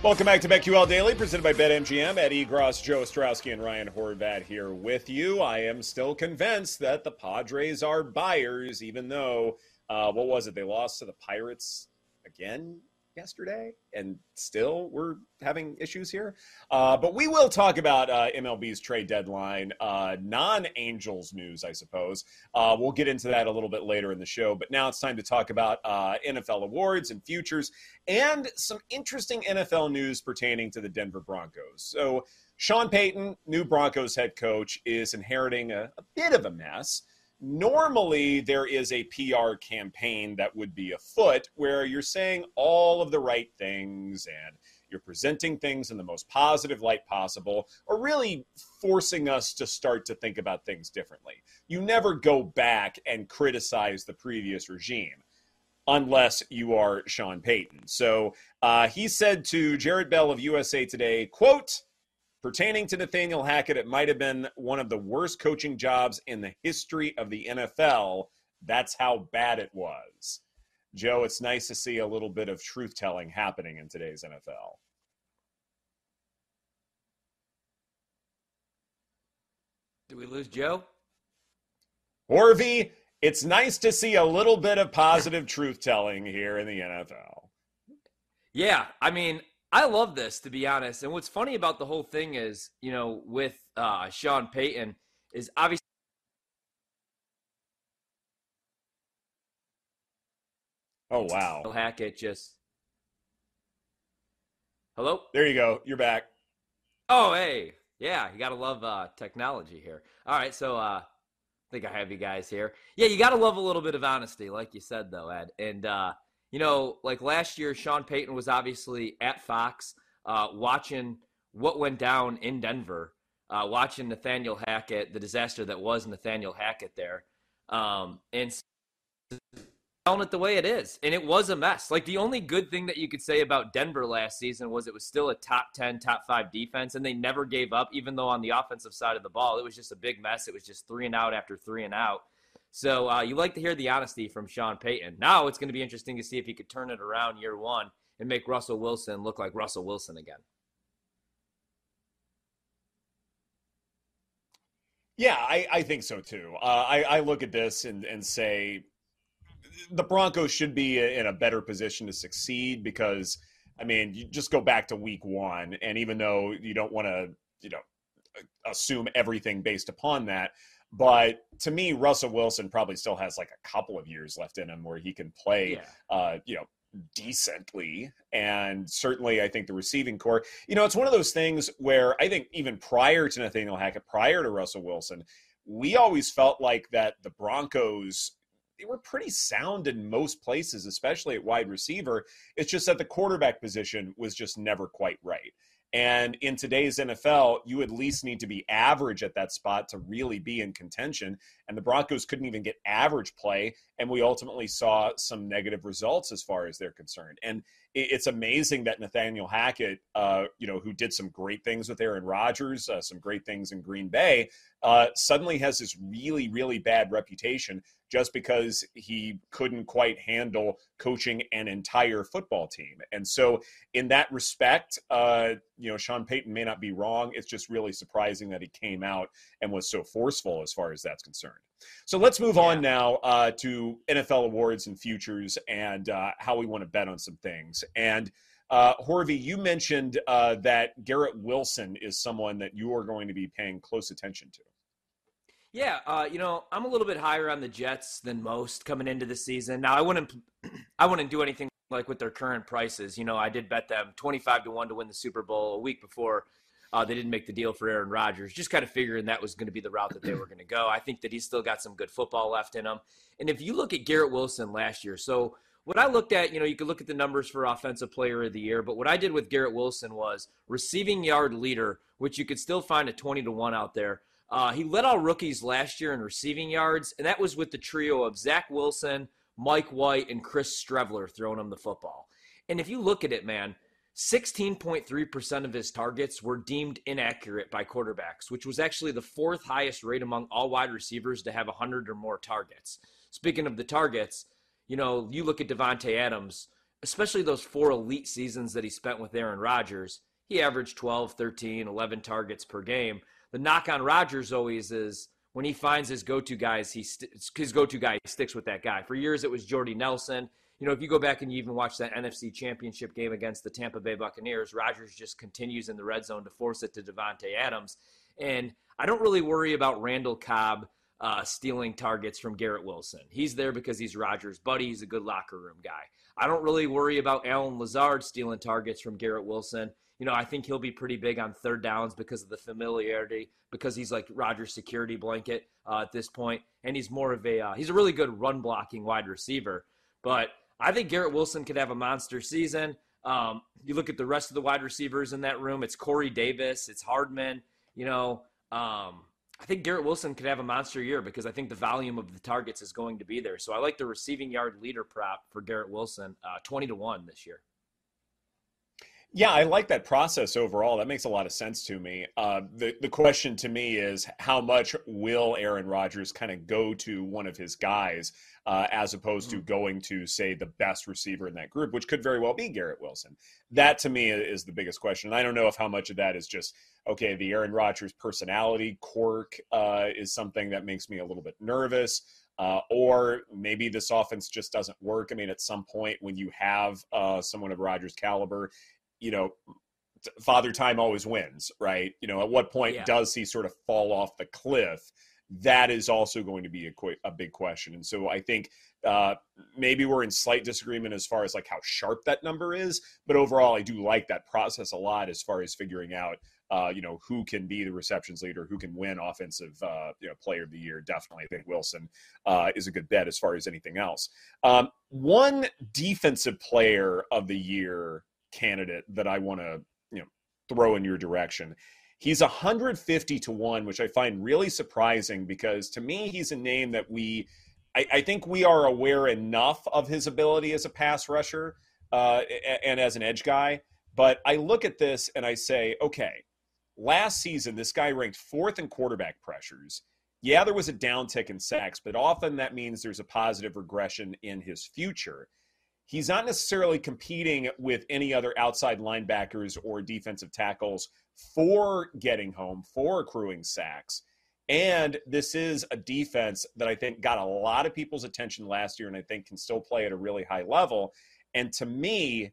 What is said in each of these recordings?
Welcome back to BetQL Daily, presented by BetMGM. Ed Egros, Joe Ostrowski, and Ryan Horvat here with you. I am still convinced that the Padres are buyers, even though, uh, what was it? They lost to the Pirates again yesterday, and still we're having issues here. Uh, but we will talk about uh, MLB's trade deadline, uh, non Angels news, I suppose. Uh, we'll get into that a little bit later in the show. But now it's time to talk about uh, NFL awards and futures and some interesting NFL news pertaining to the Denver Broncos. So, Sean Payton, new Broncos head coach, is inheriting a, a bit of a mess normally there is a PR campaign that would be afoot where you're saying all of the right things and you're presenting things in the most positive light possible, or really forcing us to start to think about things differently. You never go back and criticize the previous regime unless you are Sean Payton. So uh, he said to Jarrett Bell of USA Today, quote, Pertaining to Nathaniel Hackett, it might have been one of the worst coaching jobs in the history of the NFL. That's how bad it was. Joe, it's nice to see a little bit of truth telling happening in today's NFL. Do we lose Joe? Horvey, it's nice to see a little bit of positive truth telling here in the NFL. Yeah, I mean, I love this to be honest. And what's funny about the whole thing is, you know, with uh, Sean Payton is obviously. Oh wow! Hackett just. Hello. There you go. You're back. Oh hey, yeah, you gotta love uh, technology here. All right, so uh, I think I have you guys here. Yeah, you gotta love a little bit of honesty, like you said though, Ed. And uh, you know, like last year, Sean Payton was obviously at Fox uh, watching what went down in Denver, uh, watching Nathaniel Hackett, the disaster that was Nathaniel Hackett there, um, and telling it the way it is. And it was a mess. Like the only good thing that you could say about Denver last season was it was still a top 10, top five defense, and they never gave up, even though on the offensive side of the ball, it was just a big mess. It was just three and out after three and out. So uh, you like to hear the honesty from Sean Payton. Now it's going to be interesting to see if he could turn it around year one and make Russell Wilson look like Russell Wilson again. Yeah, I, I think so too. Uh, I, I look at this and, and say the Broncos should be in a better position to succeed because, I mean, you just go back to week one, and even though you don't want to, you know, assume everything based upon that, but to me, Russell Wilson probably still has like a couple of years left in him where he can play, yeah. uh, you know, decently. And certainly, I think the receiving corps, you know, it's one of those things where I think even prior to Nathaniel Hackett, prior to Russell Wilson, we always felt like that the Broncos they were pretty sound in most places, especially at wide receiver. It's just that the quarterback position was just never quite right. And in today's NFL, you at least need to be average at that spot to really be in contention. And the Broncos couldn't even get average play. And we ultimately saw some negative results as far as they're concerned. And it's amazing that Nathaniel Hackett, uh, you know, who did some great things with Aaron Rodgers, uh, some great things in Green Bay, uh, suddenly has this really, really bad reputation just because he couldn't quite handle coaching an entire football team. And so, in that respect, uh, you know, Sean Payton may not be wrong. It's just really surprising that he came out and was so forceful as far as that's concerned. So let's move yeah. on now uh, to NFL awards and futures and uh, how we want to bet on some things. And uh, Horvey, you mentioned uh, that Garrett Wilson is someone that you are going to be paying close attention to. Yeah, uh, you know, I'm a little bit higher on the Jets than most coming into the season. Now, I wouldn't, I wouldn't do anything like with their current prices. You know, I did bet them 25 to one to win the Super Bowl a week before uh, they didn't make the deal for Aaron Rodgers. Just kind of figuring that was going to be the route that they were going to go. I think that he's still got some good football left in him. And if you look at Garrett Wilson last year, so what I looked at, you know, you could look at the numbers for Offensive Player of the Year, but what I did with Garrett Wilson was receiving yard leader, which you could still find a 20 to 1 out there. Uh, he led all rookies last year in receiving yards, and that was with the trio of Zach Wilson, Mike White, and Chris Streveler throwing him the football. And if you look at it, man, 16.3% of his targets were deemed inaccurate by quarterbacks, which was actually the fourth highest rate among all wide receivers to have 100 or more targets. Speaking of the targets, you know, you look at Davante Adams, especially those four elite seasons that he spent with Aaron Rodgers, he averaged 12, 13, 11 targets per game. The knock on Rodgers always is when he finds his go-to guys, he st- his go-to guy sticks with that guy. For years, it was Jordy Nelson. You know, if you go back and you even watch that NFC Championship game against the Tampa Bay Buccaneers, Rodgers just continues in the red zone to force it to Davante Adams. And I don't really worry about Randall Cobb uh, stealing targets from Garrett Wilson. He's there because he's Rodgers' buddy. He's a good locker room guy. I don't really worry about Allen Lazard stealing targets from Garrett Wilson. You know, I think he'll be pretty big on third downs because of the familiarity, because he's like Rodgers' security blanket uh, at this point, and he's more of a uh, he's a really good run blocking wide receiver. But I think Garrett Wilson could have a monster season. Um, you look at the rest of the wide receivers in that room. It's Corey Davis, it's Hardman. You know, um, I think Garrett Wilson could have a monster year because I think the volume of the targets is going to be there. So I like the receiving yard leader prop for Garrett Wilson, uh, twenty to one this year. Yeah, I like that process overall. That makes a lot of sense to me. Uh, the the question to me is how much will Aaron Rodgers kind of go to one of his guys uh, as opposed mm-hmm. to going to say the best receiver in that group, which could very well be Garrett Wilson. That to me is the biggest question. And I don't know if how much of that is just okay. The Aaron Rodgers personality quirk uh, is something that makes me a little bit nervous. Uh, or maybe this offense just doesn't work. I mean, at some point when you have uh, someone of Rodgers' caliber, you know, father time always wins, right? You know, at what point yeah. does he sort of fall off the cliff? That is also going to be a, a big question. And so I think uh, maybe we're in slight disagreement as far as like how sharp that number is, but overall, I do like that process a lot as far as figuring out, uh, you know, who can be the receptions leader, who can win offensive, uh, you know, player of the year. Definitely, I think Wilson uh, is a good bet as far as anything else. Um, one defensive player of the year candidate that I want to you know throw in your direction. He's 150 to one, which I find really surprising because to me he's a name that we I, I think we are aware enough of his ability as a pass rusher uh, and as an edge guy. But I look at this and I say, okay, last season this guy ranked fourth in quarterback pressures. Yeah, there was a downtick in sacks, but often that means there's a positive regression in his future he's not necessarily competing with any other outside linebackers or defensive tackles for getting home, for accruing sacks. And this is a defense that I think got a lot of people's attention last year and I think can still play at a really high level. And to me,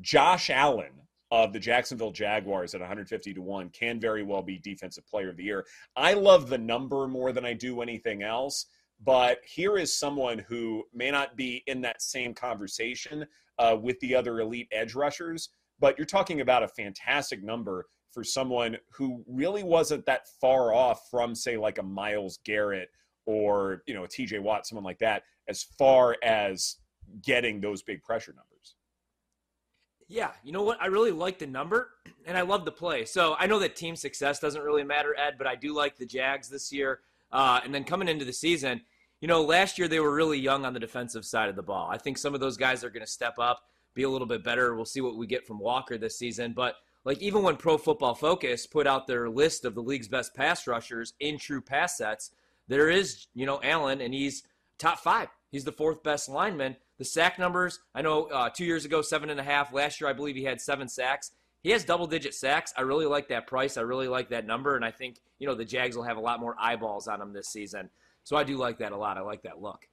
Josh Allen of the Jacksonville Jaguars at 150 to 1 can very well be defensive player of the year. I love the number more than I do anything else. But here is someone who may not be in that same conversation uh, with the other elite edge rushers, but you're talking about a fantastic number for someone who really wasn't that far off from, say, like a Myles Garrett or you know a TJ Watt, someone like that, as far as getting those big pressure numbers. Yeah, you know what? I really like the number and I love the play. So I know that team success doesn't really matter, Ed, but I do like the Jags this year. Uh, and then coming into the season, you know, last year they were really young on the defensive side of the ball. I think some of those guys are going to step up, be a little bit better. We'll see what we get from Walker this season. But like even when Pro Football Focus put out their list of the league's best pass rushers in true pass sets, there is, you know, Allen, and he's top five. He's the fourth best lineman. The sack numbers, I know uh, two years ago, seven and a half. Last year, I believe he had seven sacks. He has double digit sacks. I really like that price. I really like that number. And I think, you know, the Jags will have a lot more eyeballs on him this season. So I do like that a lot. I like that look.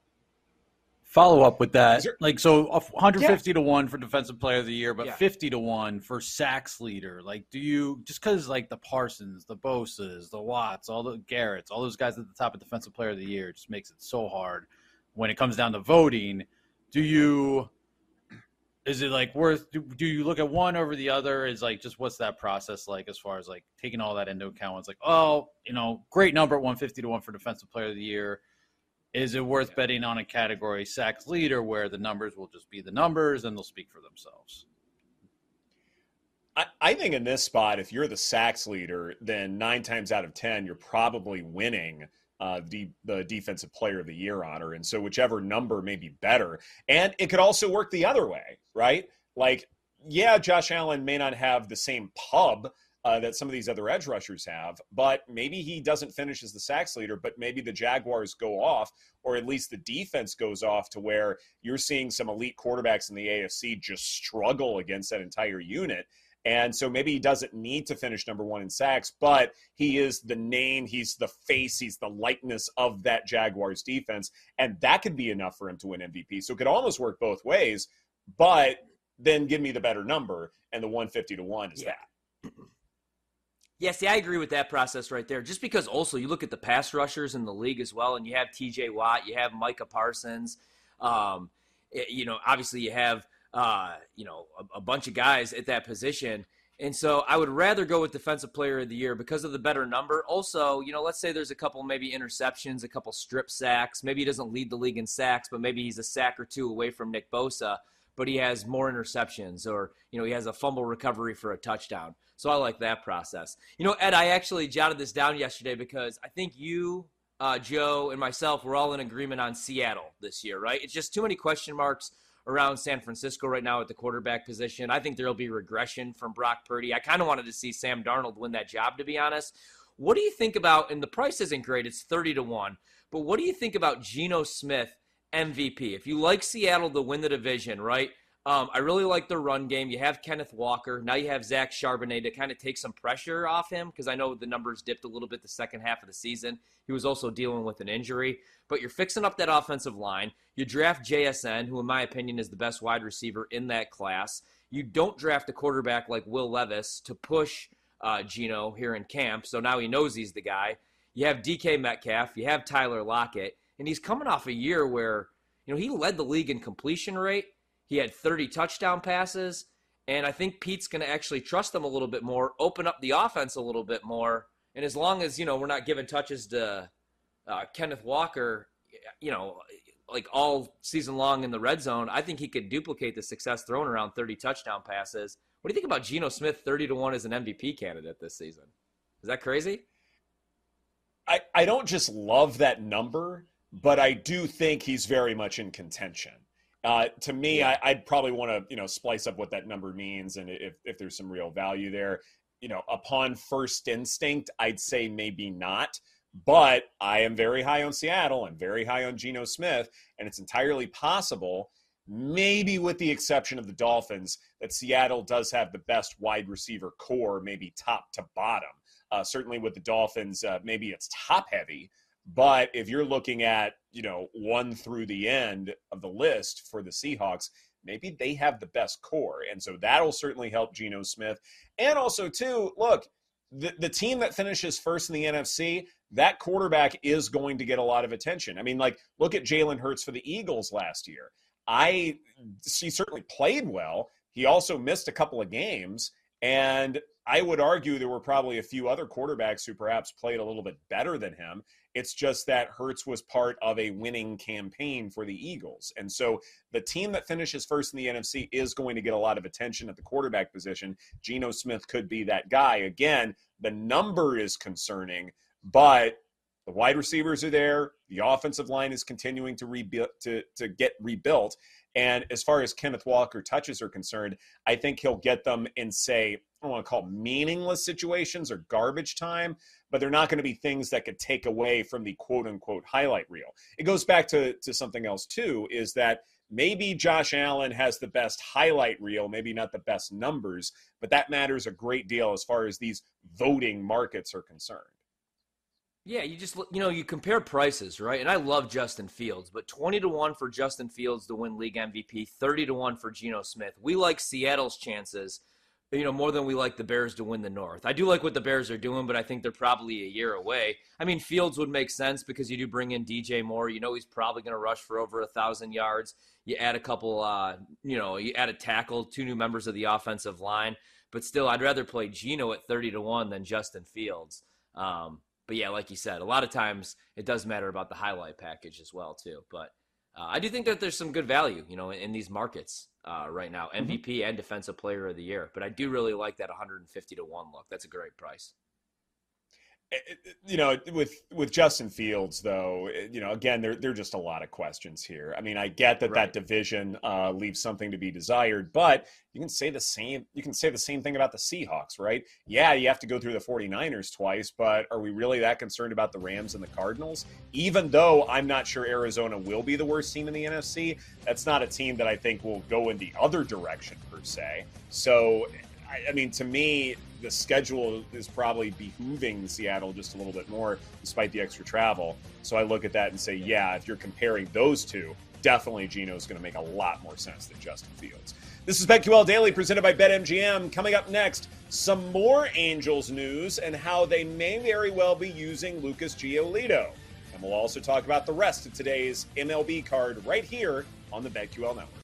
Follow up with that, there, like so, 150 yeah. to one for defensive player of the year, but yeah. 50 to one for sacks leader. Like, do you just because like the Parsons, the Bosa's, the Watts, all the Garrett's, all those guys at the top of defensive player of the year, just makes it so hard when it comes down to voting. Do you? Is it like worth do, do, you look at one over the other? Is like just what's that process like as far as like taking all that into account? It's like oh you know great number at 150 to 1 for defensive player of the year. Is it worth betting on a category sacks leader where the numbers will just be the numbers and they'll speak for themselves? I, I think in this spot if you're the sacks leader then nine times out of ten you're probably winning uh, the the defensive player of the year honor, and so whichever number may be better, and it could also work the other way, right? Like, yeah, Josh Allen may not have the same pub uh, that some of these other edge rushers have. But maybe he doesn't finish as the sacks leader, but maybe the Jaguars go off, or at least the defense goes off to where you're seeing some elite quarterbacks in the AFC just struggle against that entire unit. And so maybe he doesn't need to finish number one in sacks, but he is the name, he's the face, he's the likeness of that Jaguars defense. And that could be enough for him to win MVP. So it could almost work both ways, but then give me the better number. And the 150 to 1 is yeah. that. Yeah, see, I agree with that process right there. Just because also you look at the pass rushers in the league as well, and you have TJ Watt, you have Micah Parsons. Um, you know, obviously you have uh, you know, a, a, bunch of guys at that position. And so I would rather go with defensive player of the year because of the better number. Also, you know, let's say there's a couple maybe interceptions, a couple strip sacks. Maybe he doesn't lead the league in sacks, but maybe he's a sack or two away from Nick Bosa, but he has more interceptions or, you know, he has a fumble recovery for a touchdown. So I like that process. You know, Ed, I actually jotted this down yesterday because I think you, uh, Joe, and myself were all in agreement on Seattle this year, right? It's just too many question marks around San Francisco right now at the quarterback position. I think there'll be regression from Brock Purdy. I kind of wanted to see Sam Darnold win that job, to be honest. What do you think about, and the price isn't great, it's 30 to 1, but what do you think about Geno Smith MVP? If you like Seattle to win the division, right? Um, I really like the run game. You have Kenneth Walker. Now you have Zach Charbonnet to kind of take some pressure off him because I know the numbers dipped a little bit the second half of the season. He was also dealing with an injury. But you're fixing up that offensive line. You draft JSN, who, in my opinion, is the best wide receiver in that class. You don't draft a quarterback like Will Levis to push uh, Geno here in camp. So now he knows he's the guy. You have DK Metcalf. You have Tyler Lockett. And he's coming off a year where, you know, he led the league in completion rate he had 30 touchdown passes. And I think Pete's going to actually trust them a little bit more, open up the offense a little bit more. And as long as, you know, we're not giving touches to uh, Kenneth Walker, you know, like all season long in the red zone, I think he could duplicate the success thrown around 30 touchdown passes. What do you think about Geno Smith 30 to 1 as an MVP candidate this season? Is that crazy? I, I don't just love that number, but I do think he's very much in contention. Uh, to me, yeah. I, would probably want to you know splice up what that number means and if if there's some real value there. You know, upon first instinct, I'd say maybe not. But I am very high on Seattle and very high on Geno Smith, and it's entirely possible, maybe with the exception of the Dolphins, that Seattle does have the best wide receiver corps, maybe top to bottom. Uh, certainly with the Dolphins, uh, maybe it's top heavy, but if you're looking at, you know, one through the end of the list for the Seahawks, maybe they have the best corps. And so that'll certainly help Geno Smith. And also, too, look, the, the team that finishes first in the NFC, that quarterback is going to get a lot of attention. I mean, like, look at Jalen Hurts for the Eagles last year. I he certainly played well. He also missed a couple of games. And I would argue there were probably a few other quarterbacks who perhaps played a little bit better than him. It's just that Hurts was part of a winning campaign for the Eagles. And so the team that finishes first in the NFC is going to get a lot of attention at the quarterback position. Geno Smith could be that guy. Again, the number is concerning, but the wide receivers are there. The offensive line is continuing to rebuild to, to get rebuilt. And as far as Kenneth Walker touches are concerned, I think he'll get them in, say, I don't want to call meaningless situations or garbage time, but they're not going to be things that could take away from the quote unquote highlight reel. It goes back to, to something else, too, is that maybe Josh Allen has the best highlight reel, maybe not the best numbers, but that matters a great deal as far as these voting markets are concerned. Yeah, you just you know you compare prices, right? And I love Justin Fields, but twenty to one for Justin Fields to win league MVP, thirty to one for Geno Smith. We like Seattle's chances, you know, more than we like the Bears to win the North. I do like what the Bears are doing, but I think they're probably a year away. I mean, Fields would make sense because you do bring in DJ Moore. You know, he's probably going to rush for over a thousand yards. You add a couple, uh, you know, you add a tackle, two new members of the offensive line. But still, I'd rather play Geno at thirty to one than Justin Fields. Um, but yeah, like you said, a lot of times it does matter about the highlight package as well too. But uh, I do think that there's some good value, you know, in, in these markets uh, right now, MVP mm-hmm. and Defensive Player of the Year. But I do really like that 150 to one look. That's a great price. Eh, eh, you know, with with Justin Fields, though, eh, you know, again, there there are just a lot of questions here. I mean, I get that right. that division uh, leaves something to be desired, but you can say the same. You can say the same thing about the Seahawks, right? Yeah, you have to go through the 49ers twice, but are we really that concerned about the Rams and the Cardinals? Even though I'm not sure Arizona will be the worst team in the NFC, that's not a team that I think will go in the other direction per se. So, I, I mean, to me the schedule is probably behooving Seattle just a little bit more, despite the extra travel. So I look at that and say, yeah, if you're comparing those two, definitely Geno's going to make a lot more sense than Justin Fields. This is BetQL Daily presented by BetMGM. Coming up next, some more Angels news and how they may very well be using Lucas Giolito. And we'll also talk about the rest of today's MLB card right here on the BetQL Network.